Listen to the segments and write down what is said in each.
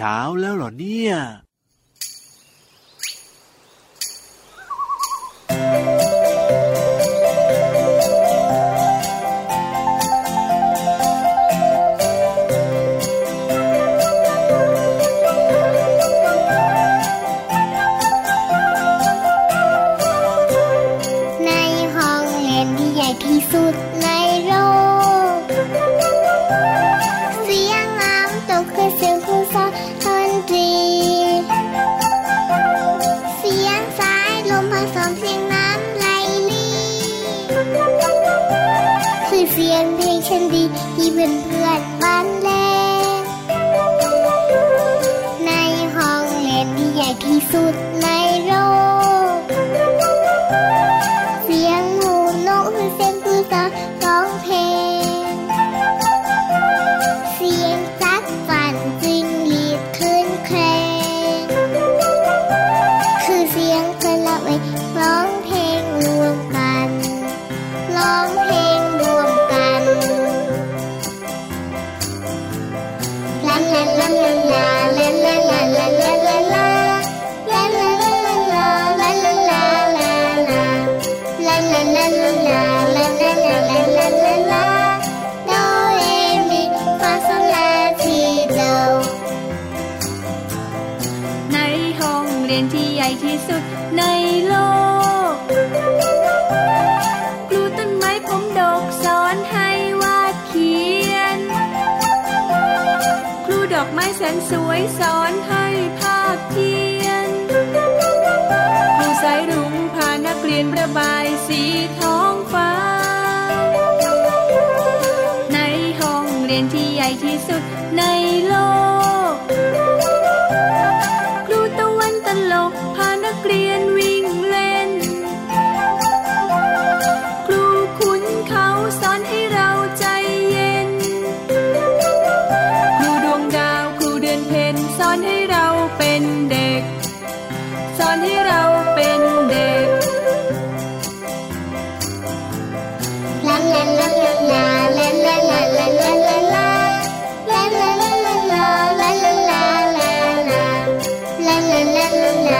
เช้าแล้วเหรอเนี่ย ม้แสนสวยสอนให้ภาคเพียนผู้สายรุ้งพานักเรียนประบายสีท้องฟ้า ในห้องเรียนที่ใหญ่ที่สุดใน la la la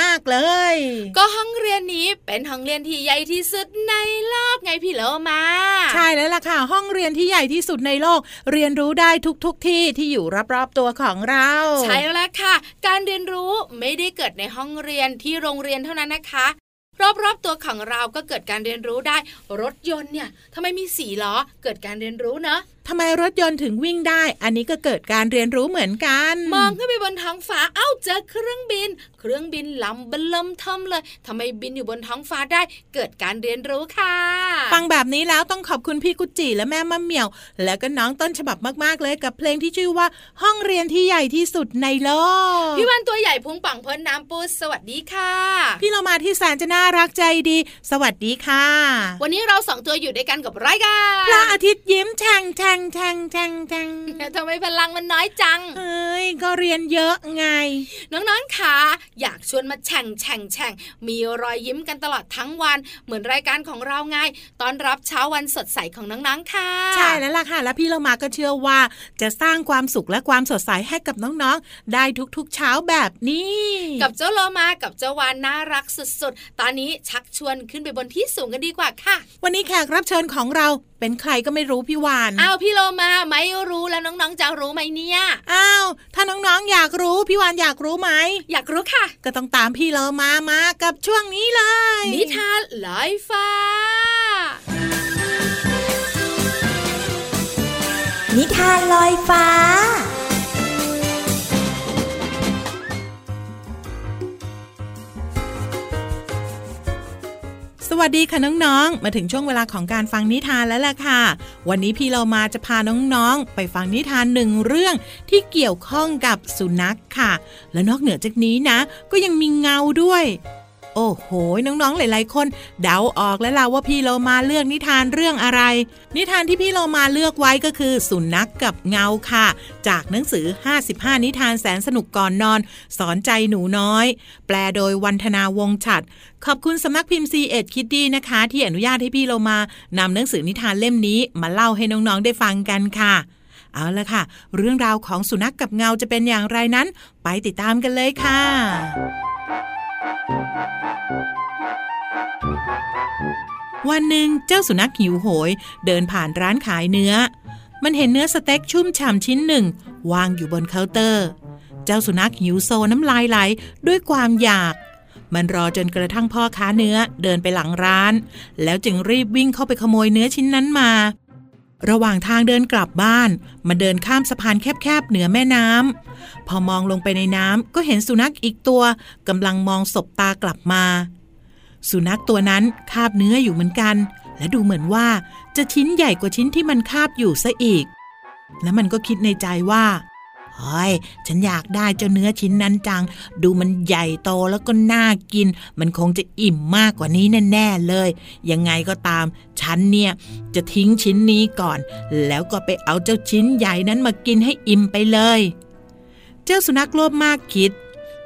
มากๆเลย ก็ห้องเรียนนี้เป็นห้องเรียนที่ใหญ่ที่สุดในโลกไงพี่เลมาใช่แล้วล่ะค่ะ ห้องเรียนที่ใหญ่ที่สุดในโลก เรียนรู้ได้ทุกๆทที่ที่อยู่รอบๆตัวของเรา ใช่แล้วค่ะ การเรียนรู้ไม่ได้เกิดในห้องเรียนที่โรงเรียนเท่านั้นนะคะรอบๆตัวของเราก็เกิดการเรียนรู้ได้ รถยนต์เนี่ยทำไมมีสีล้อเกิดการเรียนรู้เนอะ ทำไมรถยนต์ถึงวิ่งได้ อันนี้ก็เกิดการเรียนรู้เหมือนกัน มองขึ้นไปบนท้องฟ้าเอ้าเจอเครื่องบิน เครื่องบินลำเบลมทำเลยทำไมบินอยู่บนท้องฟ้าได้ เกิดการเรียนรู้ค่ะ ฟังแบบนี้แล้วต้องขอบคุณพี่กุจิและแม่มะเหมี่ยว แล้วก็น้องต้นฉบับมากๆเลยกับเพลงที่ชื่อว่าห้องเรียนที่ใหญ่ที่สุดในโลกพี่วันตัวใหญ่พุงปังเพิ่นน้ำปูสวัสดีค่ะ พี่เรามาที่แสนจะน่ารักใจดี สวัสดีค่ะ วันนี้เราสองตัวอยู่ด้วยกันกับรายการพระอาทิตย์ยิ้มแฉ่งแฉ่งงแทงแทงแทงทำไมพลังมันน้อยจัง เอ้ย ก็เรียนเยอะไง น้องๆค่ะ อยากชวนมาแฉ่งแฉ่งแฉ่งมีรอยยิ้มกันตลอดทั้งวัน เหมือนรายการของเราไง ตอนรับเช้าวันสดใสของน้องๆค่ะ ใช่แล้วล่ะค่ะ แล้วพี่เรามาก็เชื่อว่า จะสร้างความสุขและความสดใสให้กับน้องๆ ได้ทุกๆเช้าแบบนี้ กับเจ้าโลมากับเจ้าวานน่ารักสุดๆ ตอนนี้ชักชวนขึ้นไปบนที่สูงกันดีกว่าค่ะ วันนี้แขกรับเชิญของเราเป็นใครก็ไม่รู้พี่วาน อ้าวพี่โลมาไม่รู้แล้วน้องๆจะรู้ไหมเนี่ยอ้าวถ้าน้องๆอยากรู้พี่วานอยากรู้ไหมอยากรู้ค่ะ ก็ต้องตามพี่เรามามากับช่วงนี้เลย นิทานลอยฟ้า นิทานลอยฟ้า สวัสดีค่ะน้องๆ มาถึงช่วงเวลาของการฟังนิทานแล้วล่ะค่ะ วันนี้พี่เรามาจะพาน้องๆ ไปฟังนิทานหนึ่งเรื่องที่เกี่ยวข้องกับสุนัขค่ะ และนอกเหนือจากนี้นะ ก็ยังมีเงาด้วย โอ้โห น้องๆ หลายๆ คน เดาออกแล้วล่ะว่าพี่เรามาเลือกนิทานเรื่องอะไร นิทานที่พี่เรามาเลือกไว้ก็คือ สุนัขกกับเงาค่ะ จากหนังสือ 55 นิทานแสนสนุกก่อนนอน สอนใจหนูน้อย แปลโดยวันธนาวงศ์ฉัด ขอบคุณสำนักพิมพ์ C ีเอ็ดคิดดีนะคะ ที่อนุญาตให้พี่เรามานำหนังสือนิทานเล่มนี้ มาเล่าให้น้องๆ ได้ฟังกันค่ะ เอาละค่ะ เรื่องราวของสุนัขกกับเงาจะเป็นอย่างไรนั้น ไปติดตามกันเลยค่ะ วันหนึ่งเจ้าสุนัขหิวโหย เดินผ่านร้านขายเนื้อ มันเห็นเนื้อสเต็กชุ่มฉ่ำชิ้นหนึ่ง วางอยู่บนเคาน์เตอร์ เจ้าสุนัขหิวโซน้ำลายไหลด้วยความอยาก มันรอจนกระทั่งพ่อค้าเนื้อเดินไปหลังร้าน แล้วจึงรีบวิ่งเข้าไปขโมยเนื้อชิ้นนั้นมา ระหว่างทางเดินกลับบ้าน มันเดินข้ามสะพานแคบๆเหนือแม่น้ำพอมองลงไปในน้ำก็เห็นสุนัขอีกตัวกำลังมองศบตากลับมา สุนัขตัวนั้นคาบเนื้ออยู่เหมือนกัน และดูเหมือนว่าจะชิ้นใหญ่กว่าชิ้นที่มันคาบอยู่ซะอีก และมันก็คิดในใจว่า เฮ้ยฉันอยากได้เจ้าเนื้อชิ้นนั้นจัง ดูมันใหญ่โตแล้วก็น่ากิน มันคงจะอิ่มมากกว่านี้แน่ๆเลย ยังไงก็ตาม ฉันเนี่ยจะทิ้งชิ้นนี้ก่อน แล้วก็ไปเอาเจ้าชิ้นใหญ่นั้นมากินให้อิ่มไปเลย เจ้าสุนัขโลภมากคิด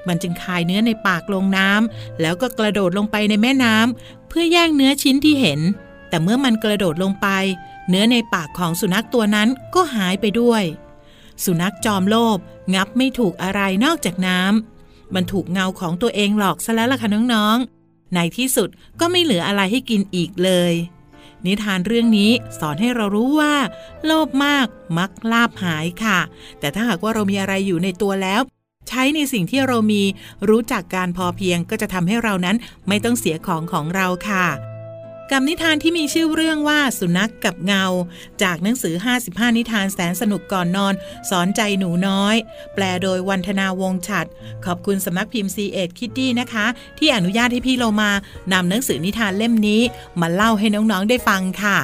มันจึงคายเนื้อในปากลงน้ำแล้วก็กระโดดลงไปในแม่น้ำเพื่อแย่งเนื้อชิ้นที่เห็น แต่เมื่อมันกระโดดลงไป เนื้อในปากของสุนัขตัวนั้นก็หายไปด้วย สุนัขจอมโลภงับไม่ถูกอะไรนอกจากน้ำมันถูกเงาของตัวเองหลอกซะแล้วล่ะค่ะน้องๆในที่สุดก็ไม่เหลืออะไรให้กินอีกเลย นิทานเรื่องนี้สอนให้เรารู้ว่า โลภมากมักลาบหายค่ะ แต่ถ้าหากว่าเรามีอะไรอยู่ในตัวแล้ว ใช้ในสิ่งที่เรามีรู้จักการพอเพียงก็จะทำให้เรานั้นไม่ต้องเสียของของเราค่ะ กับนิทานที่มีชื่อเรื่องว่าสุนัขกกับเงา จากหนังสือ 55 นิทานแสนสนุกก่อนนอน สอนใจหนูน้อย แปลโดยวันธนาวงศ์ฉัด ขอบคุณสำนักพิมพ์ C ีเอ็ดคิตตี้นะคะ ที่อนุญาตให้พี่เรามานำหนังสือนิทานเล่มนี้ มาเล่าให้น้องๆได้ฟังค่ะ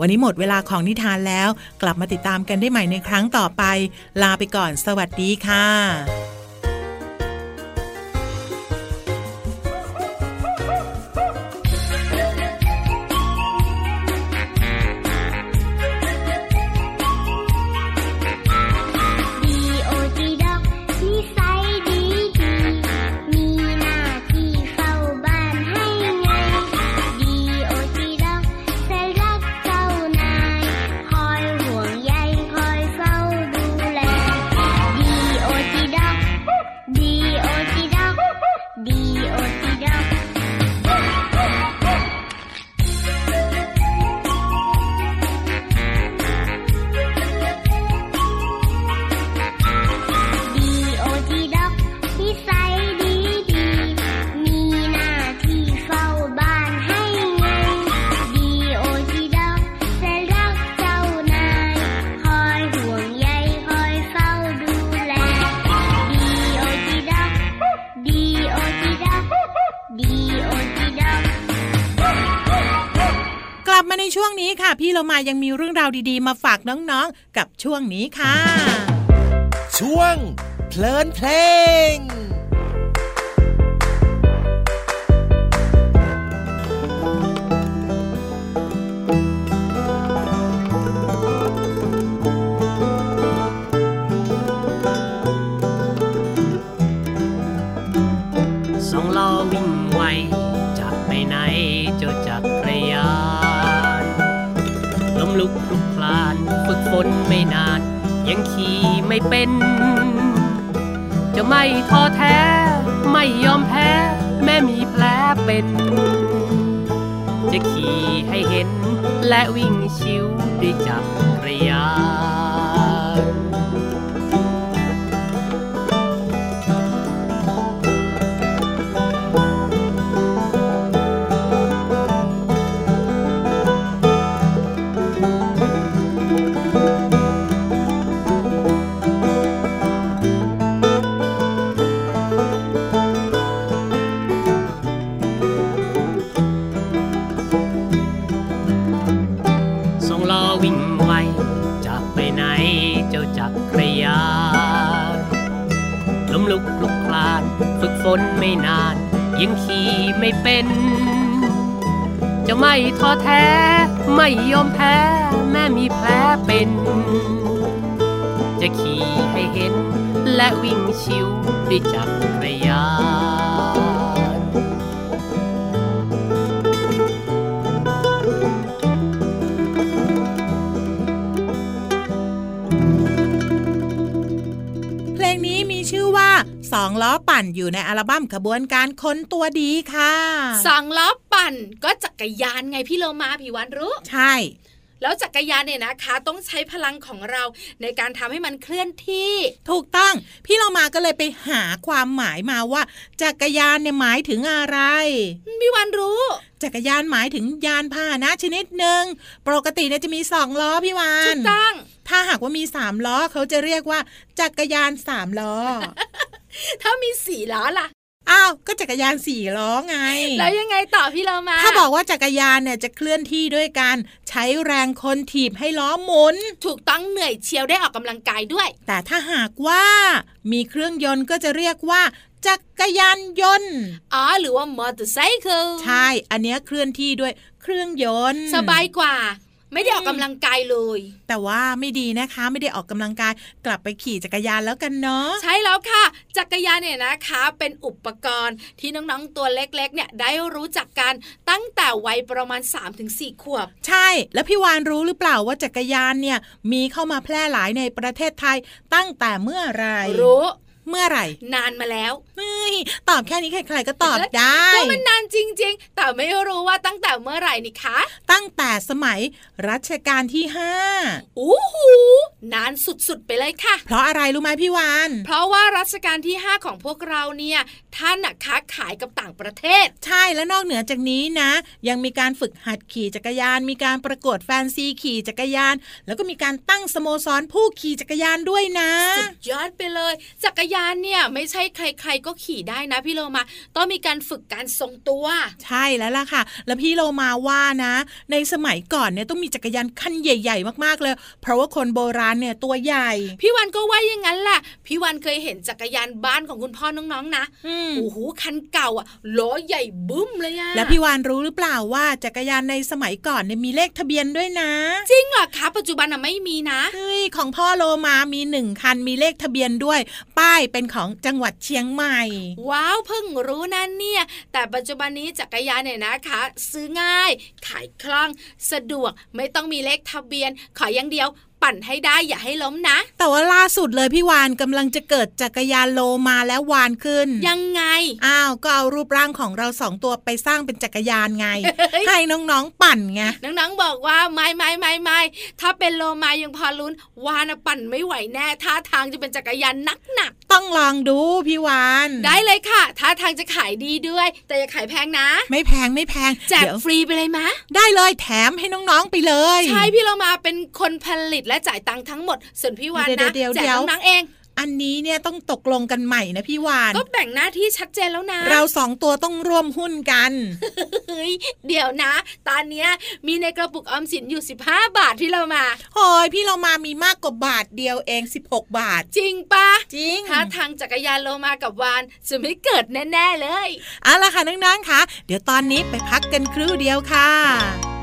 วันนี้หมดเวลาของนิทานแล้ว กลับมาติดตามกันได้ใหม่ในครั้งต่อไป ลาไปก่อน สวัสดีค่ะ ยังมีเรื่องราวดีๆ มาฝากน้องๆ กับช่วงนี้ค่ะ ช่วงเพลินเพลง ไม่เป็น จะไม่ท้อแท้ ไม่ยอมแพ้ แม่มีแผลเป็น จะขี่ให้เห็นและวิ่งชิวด้วยจักรยาน ยังขี่ไม่เป็น จะไม่ท้อแท้ ไม่ยอมแพ้ แม่มีแผลเป็น จะขี่ให้เห็น และวิ่งชิวด้วยจักรยาน อปั่นอยู่ในอัลบั้มขบวนการคนตัวดีค่ะสองล้อปั่นก็จักรยานไงพี่โลมาพี่วันรู้ ใช่แล้วจักรยานเนี่ยนะคะต้องใช้พลังของเราในการทำให้มันเคลื่อนที่ ถูกต้อง พี่เรามาก็เลยไปหาความหมายมาว่า จักรยานเนี่ยหมายถึงอะไรพี่วันรู้ จักรยานหมายถึงยานพาหนะชนิดหนึ่งปกติเนี่ยจะมีสองล้อพี่วาถูนกต้อง ถ้าหากว่ามีสามล้อเขาจะเรียกว่า จักรยานสามล้อ ถ้ามีสี่ล้อล่ะอ้าวก็จักรยานสี่ล้อไง แล้วยังไงต่อพี่โลมาถ้าบอกว่าจักรยานเนี่ยจะเคลื่อนที่ด้วยการใช้แรงคนถีบให้ล้อหมุน ถูกต้องเหนื่อยเชียวได้ออกกำลังกายด้วย แต่ถ้าหากว่ามีเครื่องยนต์ก็จะเรียกว่าจักรยานยนต์ อ๋อ หรือว่ามอเตอร์ไซค์ใช่ อันเนี้ยเคลื่อนที่ด้วยเครื่องยนต์ สบายกว่า ไม่ได้ออกกำลังกายเลย แต่ว่าไม่ดีนะคะ ไม่ได้ออกกำลังกายกลับไปขี่จักรยานแล้วกันเนาะใช่แล้วค่ะ จักรยานเนี่ยนะคะ เป็นอุปกรณ์ที่น้องๆตัวเล็กๆเนี่ยได้รู้จักกันตั้งแต่วัยประมาณ 3-4 ขวบ ใช่ แล้วพี่วานรู้หรือเปล่าว่าจักรยานเนี่ยมีเข้ามาแพร่หลายในประเทศไทยตั้งแต่เมื่อไหรรู้ เมื่อไหร่ นานมาแล้วเฮ้ยตอบแค่นี้ใครๆก็ตอบได้ก็มันนานจริง ๆ แต่ไม่รู้ว่าตั้งแต่เมื่อไหร่นี่คะ ตั้งแต่สมัยรัชกาลที่ห้าอู้หูนานสุดๆไปเลยค่ะ เพราะอะไรรู้ไหมพี่วานเพราะว่ารัชกาลที่5ของพวกเราเนี่ยท่านน่ะค้าขายกับต่างประเทศ ใช่และนอกเหนือจากนี้นะ ยังมีการฝึกหัดขี่จักรยาน มีการประกวดแฟนซีขี่จักรยาน แล้วก็มีการตั้งสโมสรผู้ขี่จักรยานด้วยนะสุดยอดไปเลยจักรยานเนี่ยไม่ใช่ใคร ๆ ก็ขี่ได้นะพี่โลมา ต้องมีการฝึกการทรงตัว ใช่แล้วล่ะค่ะ แล้วพี่โลมาว่านะ ในสมัยก่อนเนี่ยต้องมีจักรยานคันใหญ่ ๆ มากๆเลย เพราะว่าคนโบราณเนี่ยตัวใหญ่ พี่วันก็ว่าอย่างนั้นแหละพี่วันเคยเห็นจักรยานบ้านของคุณพ่อน้องๆนะอืมโอ้โหคันเก่าอะล้อใหญ่บึ้มเลยอะแล้วพี่วานรู้หรือเปล่าว่าจักรยานในสมัยก่อนเนี่ยมีเลขทะเบียนด้วยนะ จริงเหรอคะปัจจุบันอะไม่มีนะเฮ้ยของพ่อโลมามีหนึ่งคันมีเลขทะเบียนด้วย ป้ายเป็นของจังหวัดเชียงใหม่ ว้าวเพิ่งรู้นั่นเนี่ย แต่ปัจจุบันนี้จักรยานเนี่ยนะคะ ซื้อง่าย ขายคล่อง สะดวกไม่ต้องมีเลขทะเบียน ขออย่างเดียว ปั่นให้ได้อย่าให้ล้มนะ แต่ว่าล่าสุดเลยพี่วานกำลังจะเกิดจักรยานโลมาแล้ววานขึ้น ยังไง อ้าวก็เอารูปร่างของเราสองตัวไปสร้างเป็นจักรยานไงเฮ้ยให้น้องๆปั่นไง น้องๆบอกว่าไม่ไม่ไม่ไม่ถ้าเป็นโลมายังพอลุ้นวานะปั่นไม่ไหวแน่ท่าทางจะเป็นจักรยานนักหนักต้องลองดูพี่วานๆได้เลยค่ะท่าทางจะขายดีด้วย แต่อย่าขายแพงนะ ไม่แพงไม่แพงแจกเดี๋ยวฟรีไปเลยมะ ได้เลยแถมให้น้องๆไปเลย ใช่พี่โลมาเป็นคนผลิตและจ่ายตังค์ทั้งหมด ส่วนพี่วานนะเดี๋ยวๆแจเดี๋กยวน้องๆเองอันนี้เนี่ยต้องตกลงกันใหม่นะพี่วาน ก็แบ่งหน้าที่ชัดเจนแล้วนะ เราสองตัวต้องร่วมหุ้นกันเฮ้ยเดี๋ยวนะ ตอนเนี้ยมีในกระปุกออมสินอยู่ 15 บาทที่เรามาโอ้ยพี่เรามามีมากกว่าบาทเดียวเอง 16 บาท จริงปะจริงถ้าทางจักรยานโลมากับวานจะไม่เกิดแน่ ๆ เลยเอาล่ะค่ะน้องๆค่ะ เดี๋ยวตอนนี้ไปพักกันครู่เดียวค่ะ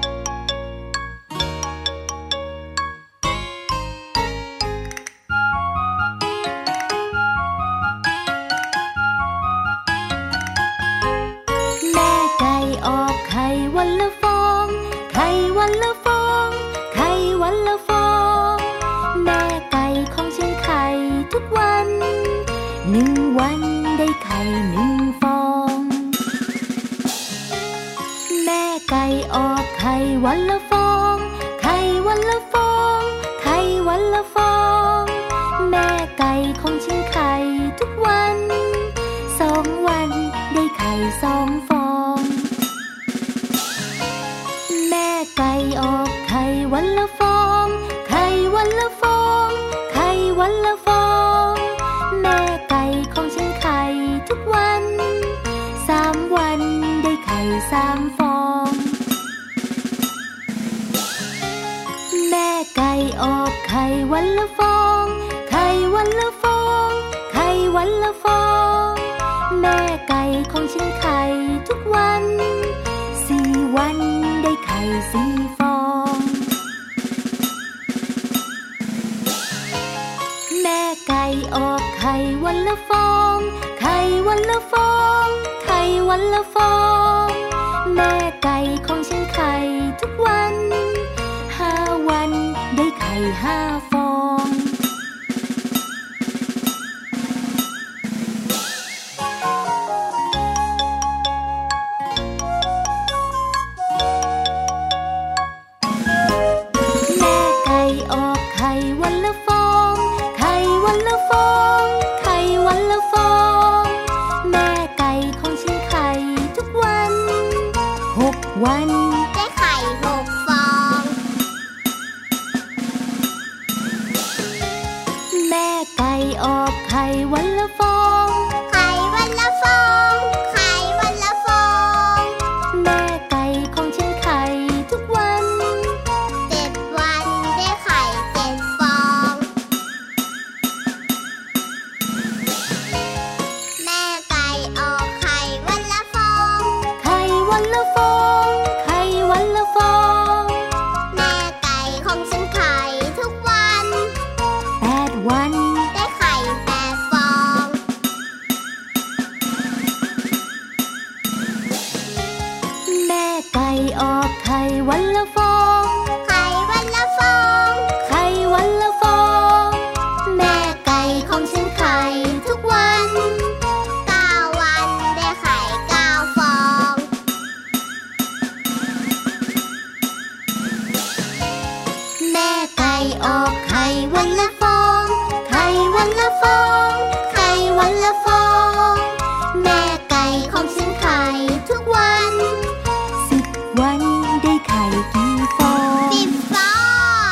กวัน หนึ่งวันได้ไข่หนึ่งฟอง แม่ไก่ออกไข่วันละฟ ข่วันละฟองไข่ วันละฟอง ไข่วันละฟอง แม่ไก่ของฉันไข่ทุกวันสิบวันได้ไข่กี่ฟองสิบฟอ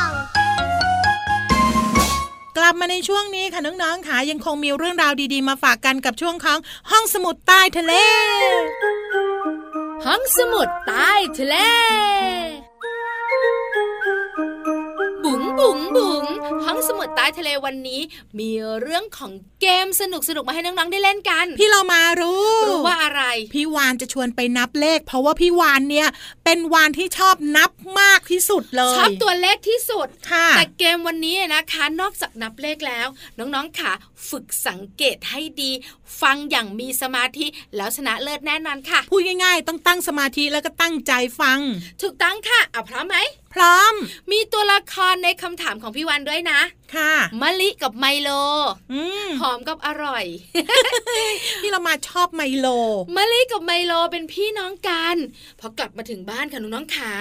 ง กลับมาในช่วงนี้ค่ะน้องๆค่ะยังคงมีเรื่องราวดีๆ มาฝากกันกับช่วงของห้องสมุดใต้ทะเล ห้องสมุดใต้ทะเล บุ๋งบุ๋งบุ๋งห้องสมุด ใต้ทะเลวันนี้ มีเรื่องของเกมสนุกสนุกๆมาให้น้องๆได้เล่นกัน พี่เรามารู้รู้ว่าอะไร พี่วานจะชวนไปนับเลข เพราะว่าพี่วานเนี่ยเป็นวานที่ชอบนับมากที่สุดเลยชอบตัวเลขที่สุดค่ะแต่เกมวันนี้นะคะ นอกจากนับเลขแล้ว น้องๆค่ะ ฝึกสังเกตให้ดี ฟังอย่างมีสมาธิแล้วชนะเลิศแน่นอนค่ะ พูดง่ายๆ ต้องตั้งสมาธิแล้วก็ตั้งใจฟัง ถูกต้องค่ะเอาพร้อมไหมพร้อม มีตัวละครในคำถามของพี่วันด้วยนะ ค่ะมะลิกับไมโลอืมหอมกับอร่อยพี่เรามาชอบไมโลมะลิกับไมโลเป็นพี่น้องกัน พอกลับมาถึงบ้านค่ะน้องๆขา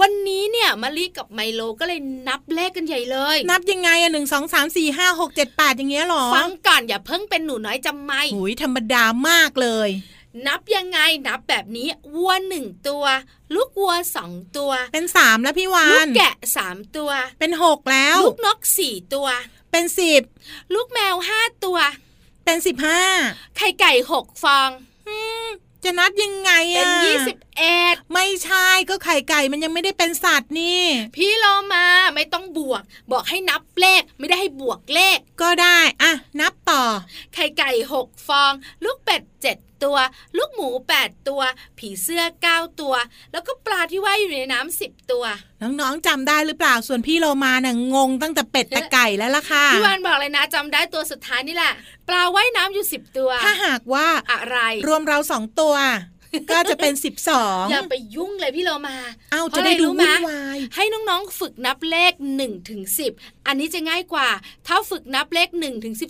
วันนี้เนี่ยมะลิกับไมโลก็เลยนับเลขกันใหญ่เลย นับยังไงอะหนึ่งสองสามสี่ห้าหกเจ็ดแปดอย่างเงี้ยหรอ ฟังก่อนอย่าเพิ่งเป็นหนูน้อยจำไม่หุยธรรมดามากเลย นับยังไงนับแบบนี้วัวหนึ่งตัว ลูกวัวสองตัว เป็นสามแล้วพี่วาลูกนแกะสามตัว เป็นหกแล้ว ลูกนกสี่ตัว เป็นสิบลูกแมวห้าตัว เป็นสิบห้าไข่ไก่หกฟอง จะนับยังไงเป็อะนยี่สิบเอ็ดไม่ใช่ก็ไข่ไก่มันยังไม่ได้เป็นสัตว์นี่ พี่โลมาไม่ต้องบวก บอกให้นับเลขไม่ได้ให้บวกเลขก็ได้อะนับต่อไข่ไก่หกฟอง ลูกเป็ดเจ็ดตัว ลูกหมูแปดตัว ผีเสื้อเก้าตัว แล้วก็ปลาที่ว่ายอยู่ในน้ำสิบตัว น้องๆจำได้หรือเปล่าส่วนพี่โลมาน่ะงงตั้งแต่เป็ดแต่ไก่แล้วล่ะค่ะพี่วานบอกเลยนะจำได้ตัวสุดท้ายนี่แหละ ปลาว่ายน้ำอยู่สิบตัว ถ้าหากว่าอะไรรวมเราสองตัว ก็จะเป็นสิบสองอย่าไปยุ่งเลยพี่โลมาเอ้าพจะราได้อรดูรู้หมวุ่นวายให้น้องๆฝึกนับเลข1นถึงสิอันนี้จะง่ายกว่า ถ้าฝึกนับเลข1นถึงสิ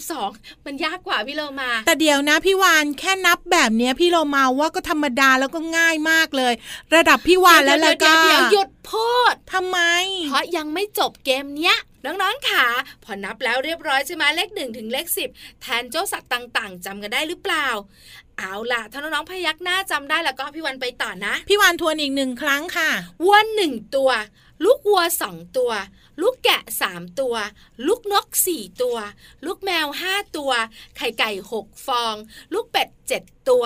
มันยากกว่าพี่โลมา แต่เดี๋ยวนะพี่วานแค่นับแบบเนี้ยพี่เรามาว่าก็ธรรมดาแล้วก็ง่ายมากเลย ระดับพี่วานแล้วเดี๋แล้ยววก็เดี๋ยวหยุดพูดทำไม เพราะยังไม่จบเกมเนี้ย น้องๆค่ะ พอนับแล้วเรียบร้อยใช่ไหมเลขหนึ่งถึงเลขสิบแทนเจ้าสัตว์ต่างๆจำกันได้หรือเปล่าเอาล่ะถ้าน้องๆพยักหน้าจำได้แล้วก็พี่วันไปต่อนะ พี่วานทวนอีกหนึ่งครั้งค่ะวัวหนึ่งตัว ลูกวัวสองตัว ลูกแกะสามตัว ลูกนกสี่ตัว ลูกแมวห้าตัว ไข่ไก่หกฟอง ลูกเป็ดเจ็ดตัว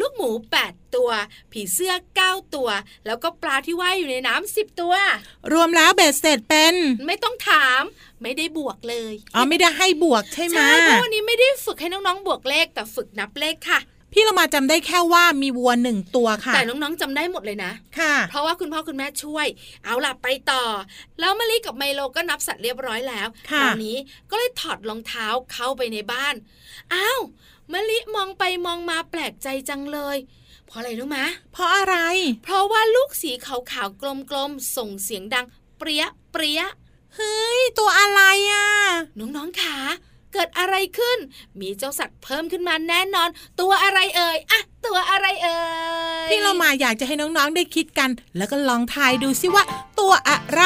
ลูกหมูแปดตัว ผีเสื้อเก้าตัว แล้วก็ปลาที่ว่ายอยู่ในน้ำสิบตัว รวมแล้วเบ็ดเสร็จเป็น ไม่ต้องถาม ไม่ได้บวกเลย อ๋อ ไม่ได้ให้บวกใช่ไหมใช่เพราะวันนี้ไม่ได้ฝึกให้น้องๆบวกเลขแต่ฝึกนับเลขค่ะ พี่เรามาจำได้แค่ว่ามีวัวหนึ่งตัวค่ะ แต่น้องๆจำได้หมดเลยนะ ค่ะ เพราะว่าคุณพ่อคุณแม่ช่วย เอาล่ะไปต่อ แล้วมะลิกับไมโลก็นับสัตว์เรียบร้อยแล้วค่ะคราวนี้ก็เลยถอดรองเท้าเข้าไปในบ้าน อ้าวมะลิมองไปมองมาแปลกใจจังเลย เพราะอะไรรู้ไหมเพราะอะไร เพราะว่าลูกสีขาวๆกลมๆส่งเสียงดัง เปรี้ยเปรี้ยเฮ้ยตัวอะไรอะ น้องๆขา เกิดอะไรขึ้น มีเจ้าสัตว์เพิ่มขึ้นมาแน่นอน ตัวอะไรเอ่ยอะตัวอะไรเอ่ยพี่เรามาอยากจะให้น้องๆได้คิดกัน แล้วก็ลองทายดูสิว่า ตัวอะไร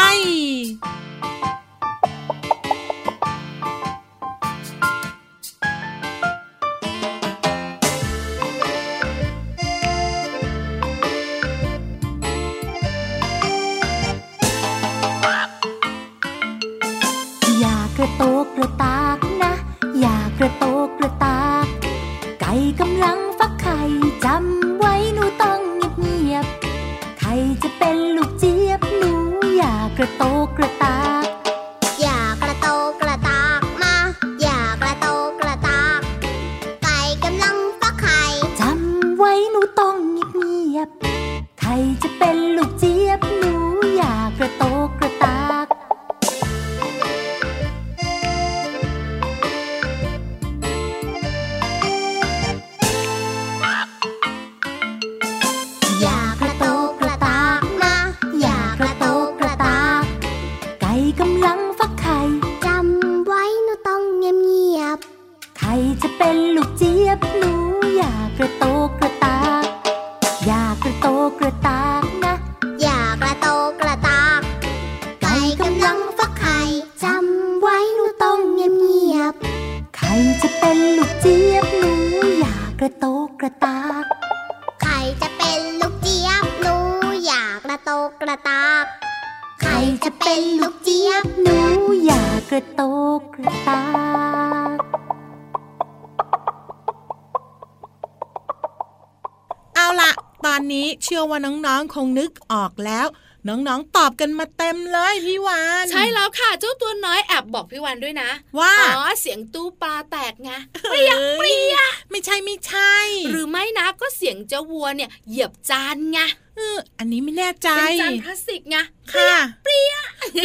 ตอนนี้เชื่อว่าน้องๆคงนึกออกแล้ว น้องๆตอบกันมาเต็มเลยพี่วานใช่แล้วค่ะเจ้าตัวน้อยแอบบอกพี่วันด้วยนะ ว่าอ๋อเสียงตู้ปลาแตกไงเปรี้ยเปรี้ยไม่ใช่ไม่ใช่ หรือไม่นะก็เสียงเจ้าวัวเนี่ยเหยียบจานไงเอออันนี้ไม่แน่ใจเป็นจานพลาสติกไงค่ะเปรี้ย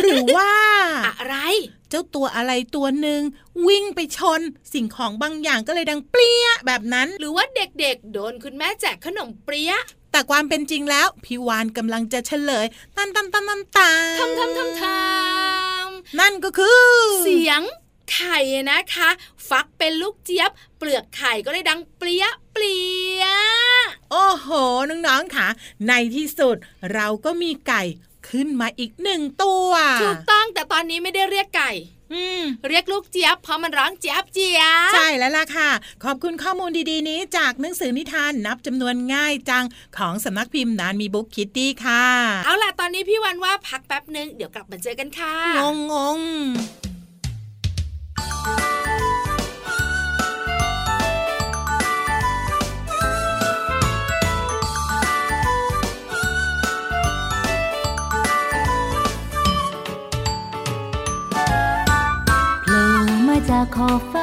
หรือว่า อะไรเจ้าตัวอะไรตัวหนึ่งวิ่งไปชน สิ่งของบางอย่างก็เลยดังเปรี้ยแบบนั้น หรือว่าเด็กๆ โดนคุณแม่แจกขนมเปรี้ยแต่ความเป็นจริงแล้ว พี่วานกำลังจะเฉลยตันตันตันตันตันทำทำทำทำนั่นก็คือ เสียงไข่นะคะ ฟักเป็นลูกเจี๊ยบ เปลือกไข่ก็เลยดังเปรี้ยเปรี้ยโอ้โห น้องๆค่ะ ในที่สุดเราก็มีไก่ ขึ้นมาอีกหนึ่งตัวถูกต้องแต่ตอนนี้ไม่ได้เรียกไก่อืมเรียกลูกเจี๊ยบเพราะมันร้องเจี๊ยบเจี๊ยบใช่แล้วล่ะค่ะ ขอบคุณข้อมูลดีๆ นี้จากหนังสือนิทานนับจำนวนง่ายจังของสำนักพิมพ์นานมีบุ๊กคิตตี้ค่ะ เอาล่ะตอนนี้พี่วันว่าพักแป๊บหนึ่งเดี๋ยวกลับมาเจอกันค่ะ งงง ม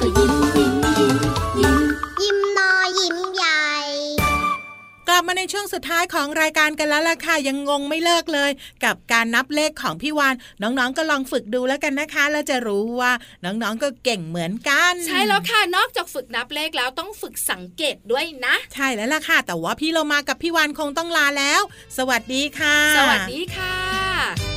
ก็ยิ้มยิ้มยิ้มยิ้มยิ้มน้อยยิ้มใหญ่ กลับมาในช่วงสุดท้ายของรายการกันแล้วล่ะค่ะยังงงไม่เลิกเลย กับการนับเลขของพี่วานน้องๆก็ลองฝึกดูแล้วกันนะคะ แล้วจะรู้ว่าน้องๆก็เก่งเหมือนกัน ใช่แล้วค่ะนอกจากฝึกนับเลขแล้วต้องฝึกสังเกตด้วยนะ ใช่แล้วล่ะค่ะ แต่ว่าพี่เรามากับพี่วานคงต้องลาแล้ว สวัสดีค่ะ สวัสดีค่ะ